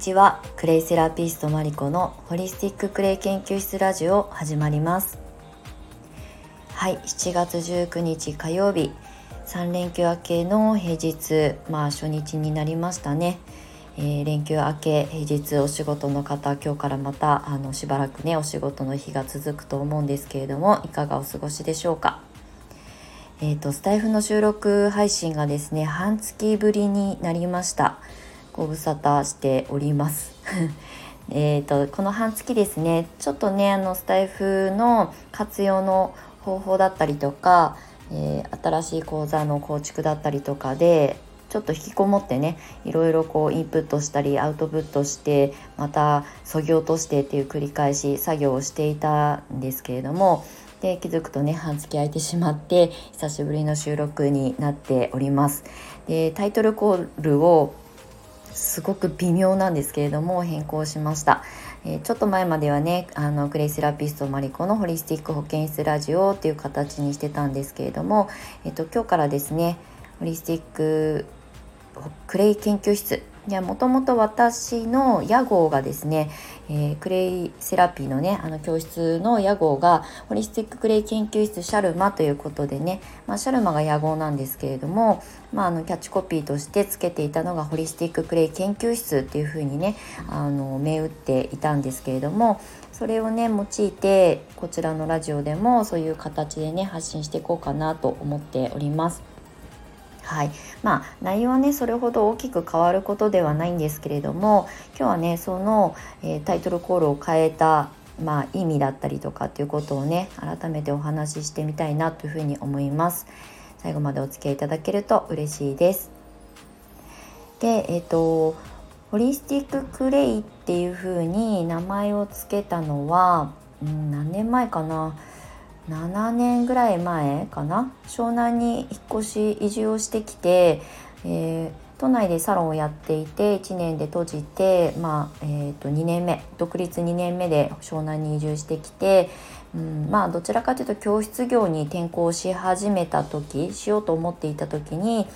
ちは。クレイセラピストマリコのホリスティッククレイ研究室ラジオ始まります。はい7月19日火曜日。3連休明けの平日まあ初日になりましたね、えー、連休明け平日お仕事の方今日からまたあのしばらくねお仕事の日が続くと思うんですけれどもいかがお過ごしでしょうか。えーと、スタイフの収録配信がですね半月ぶりになりました。ご無沙汰しております。えとこの半月ですね。ちょっとねあのスタイフの活用の方法だったりとか、えー、新しい講座の構築だったりとかでちょっと引きこもってねいろいろこうインプットしたりアウトプットしてまたそぎ落としてっていう繰り返し作業をしていたんですけれどもで気づくとね半月空いてしまって久しぶりの収録になっております。でタイトルコールをすごく微妙なんですけれども変更しました、えー、ちょっと前まではねあのクレイセラピストマリコのホリスティック保健室ラジオっていう形にしてたんですけれども、えーと、今日からですねホリスティッククレイ研究室いやもともと私の屋号がですね、えー、クレイセラピーのねあの教室の屋号がホリスティッククレイ研究室シャルマということでね、まあ、シャルマが屋号なんですけれども、まあ、あのキャッチコピーとしてつけていたのがホリスティッククレイ研究室っていうふうにねあの銘打っていたんですけれどもそれをね用いてこちらのラジオでもそういう形でね発信していこうかなと思っております。はいまあ、内容はねそれほど大きく変わることではないんですけれども今日はねその、えー、タイトルコールを変えた、まあ、意味だったりとかっていうことをね改めてお話ししてみたいなというふうに思います。最後までお付き合いいただけると嬉しいです。でえっ、ー、とホリスティッククレイっていう風に名前を付けたのは、うん、何年前かな？7年ぐらい前かな？湘南に引っ越し移住をしてきて、えー、都内でサロンをやっていて1年で閉じて、まあえー、と2年目独立2年目で湘南に移住してきて、うん、まあどちらかというと教室業に転校し始めた時しようと思っていた時に、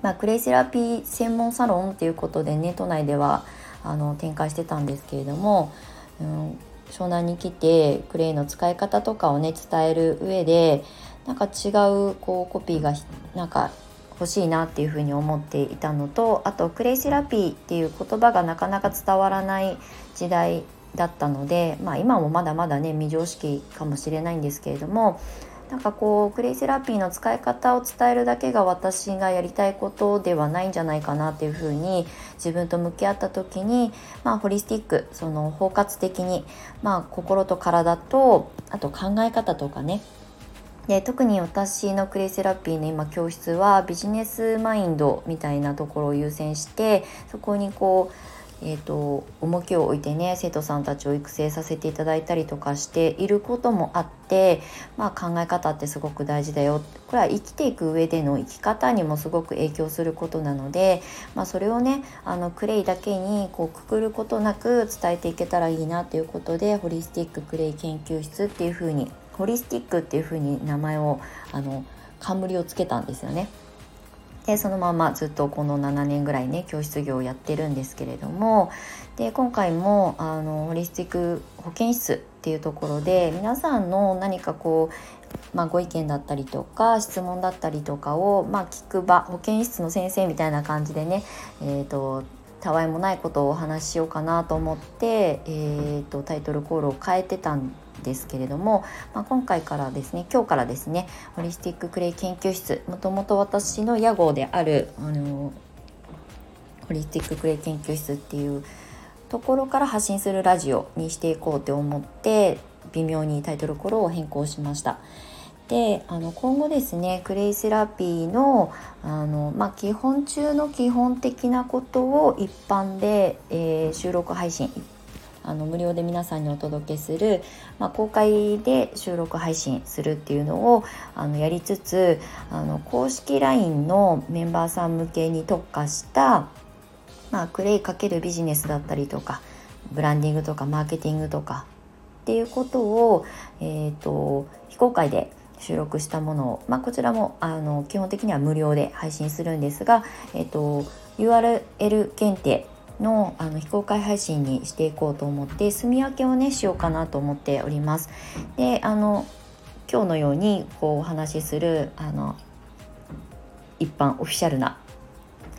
まあ、クレイセラピー専門サロンっていうことでね都内ではあの展開してたんですけれども、うん、湘南に来てクレイの使い方とかをね伝える上でなんか違うこうコピーがなんか欲しいなっていうふうに思っていたのとあとクレイセラピーっていう言葉がなかなか伝わらない時代だったので、まあ、今もまだまだね未常識かもしれないんですけれどもなんかこうクレイセラピーの使い方を伝えるだけが私がやりたいことではないんじゃないかなっていうふうに自分と向き合った時に、まあ、ホリスティックその包括的に、まあ、心と体とあと考え方とかね。で特に私のクレイセラピーの今教室はビジネスマインドみたいなところを優先してそこにこうえーと、重きを置いてね生徒さんたちを育成させていただいたりとかしていることもあって、まあ、考え方ってすごく大事だよこれは生きていく上での生き方にもすごく影響することなので、まあ、それをねあのクレイだけにこうくくることなく伝えていけたらいいなということでホリスティッククレイ研究室っていうふうにホリスティックっていうふうに名前をあの冠をつけたんですよね。でそのままずっとこの7年ぐらいね教室業をやってるんですけれどもで今回もあのホリスティック保健室っていうところで皆さんの何かこう、まあ、ご意見だったりとか質問だったりとかを、まあ、聞く場保健室の先生みたいな感じでね、えーと、たわいもないことをお話ししようかなと思って、えーとタイトルコールを変えてたんですけれども、まあ、今回からですね今日からですねホリスティッククレイ研究室もともと私の屋号であるあのホリスティッククレイ研究室っていうところから発信するラジオにしていこうって思って微妙にタイトルコールを変更しました。であの今後ですねクレイセラピーのあの、まあ、基本中の基本的なことを一般で、えー、収録配信あの無料で皆さんにお届けする、まあ、公開で収録配信するっていうのをあのやりつつあの公式 LINE のメンバーさん向けに特化した、まあ、クレイかけるビジネスだったりとかブランディングとかマーケティングとかっていうことを、えーと、非公開で収録したものを、まあ、こちらもあの基本的には無料で配信するんですが、えっと、URL 検定のあの非公開配信にしていこうと思って住み分けをねしようかなと思っております。であの今日のようにこうお話しするあの一般オフィシャルな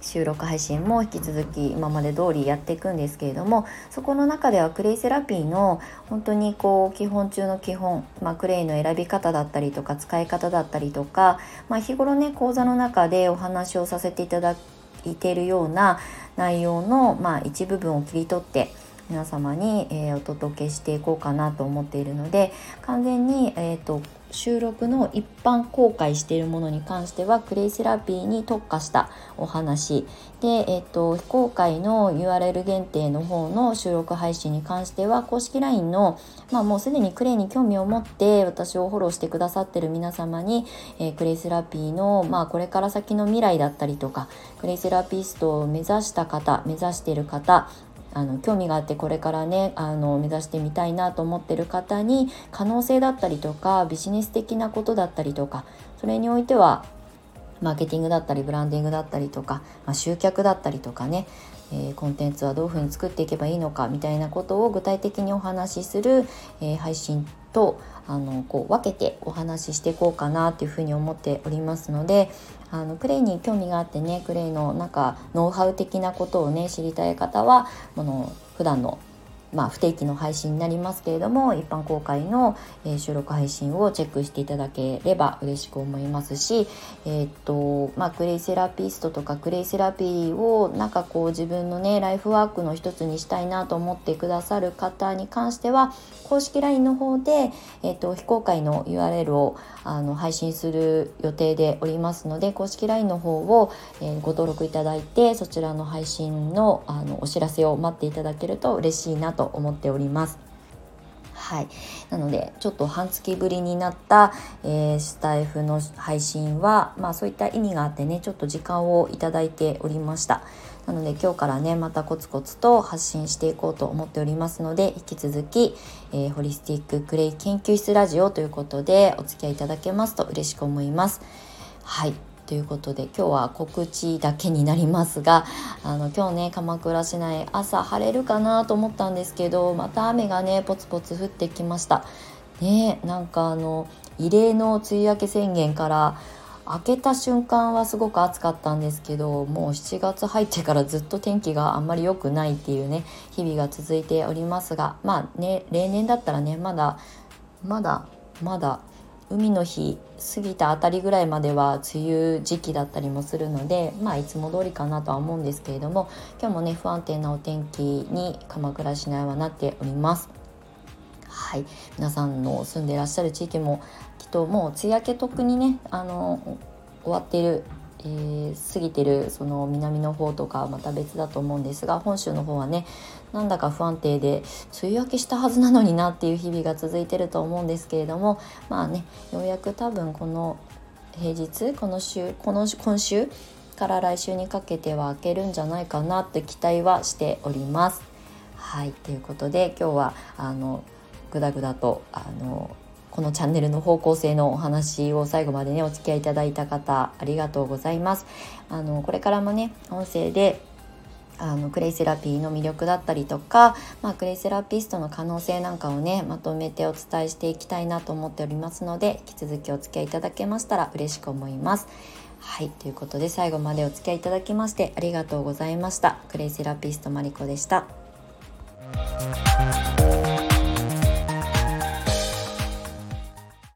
収録配信も引き続き今まで通りやっていくんですけれどもそこの中ではクレイセラピーの本当にこう基本中の基本、まあ、クレイの選び方だったりとか使い方だったりとか、まあ、日頃ね講座の中でお話をさせていただいているような内容の、まあ、一部分を切り取って皆様に、えー、お届けしていこうかなと思っているので完全に、えーと収録の一般公開しているものに関してはクレイセラピーに特化したお話。で、えーと、非公開の URL 限定の方の収録配信に関しては公式 LINE の、まあ、もうすでにクレイに興味を持って私をフォローしてくださってる皆様に、えー、クレイセラピーの、まあ、これから先の未来だったりとかクレイセラピストを目指した方目指している方あの興味があってこれからねあの目指してみたいなと思ってる方に可能性だったりとかビジネス的なことだったりとかそれにおいてはマーケティングだったりブランディングだったりとか、まあ、集客だったりとかね、えー、コンテンツはどういうふうに作っていけばいいのかみたいなことを具体的にお話しする、えー、配信とあのこう分けてお話ししていこうかなというふうに思っておりますのであのクレイに興味があってねクレイのなんかノウハウ的なことをね知りたい方はこの普段のまあ、不定期の配信になりますけれども一般公開の、え、収録配信をチェックしていただければ嬉しく思いますし、えー、っとまあ、クレイセラピストとかクレイセラピーをなんかこう自分のねライフワークの一つにしたいなと思ってくださる方に関しては公式 LINE の方で、えー、っと非公開の URL をあの配信する予定でおりますので公式 LINE の方を、えご登録いただいてそちらの配信のあのお知らせを待っていただけると嬉しいなとと思っております。はい、なのでちょっと半月ぶりになった、えー、スタイフの配信は、まあ、そういった意味があってねちょっと時間をいただいておりました。なので今日からねまたコツコツと発信していこうと思っておりますので引き続き、えー、ホリスティッククレイ研究室ラジオということでお付き合いいただけますと嬉しく思います。はい。ということで今日は告知だけになりますがあの今日ね鎌倉市内朝晴れるかなと思ったんですけどまた雨がねポツポツ降ってきました。ねなんかあの異例の梅雨明け宣言から明けた瞬間はすごく暑かったんですけどもう7月入ってからずっと天気があんまり良くないっていうね日々が続いておりますがまあね例年だったらねまだまだまだ海の日過ぎたあたりぐらいまでは梅雨時期だったりもするのでまあいつも通りかなとは思うんですけれども今日もね不安定なお天気に鎌倉市内はなっております。はい皆さんの住んでいらっしゃる地域もきっともう梅雨明け特にねあの終わっているえー、過ぎてるその南の方とかはまた別だと思うんですが本州の方はねなんだか不安定で梅雨明けしたはずなのになっていう日々が続いてると思うんですけれどもまあねようやく多分この平日この週この今週から来週にかけては明けるんじゃないかなって期待はしております。はいということで今日はあのぐだぐだとあのこのチャンネルの方向性のお話を最後までねお付き合いいただいた方ありがとうございます。あのこれからもね音声であのクレイセラピーの魅力だったりとか、まあ、クレイセラピストの可能性なんかをねまとめてお伝えしていきたいなと思っておりますので引き続きお付き合いいただけましたら嬉しく思います。はいということで最後までお付き合いいただきましてありがとうございました。クレイセラピストマリコでした。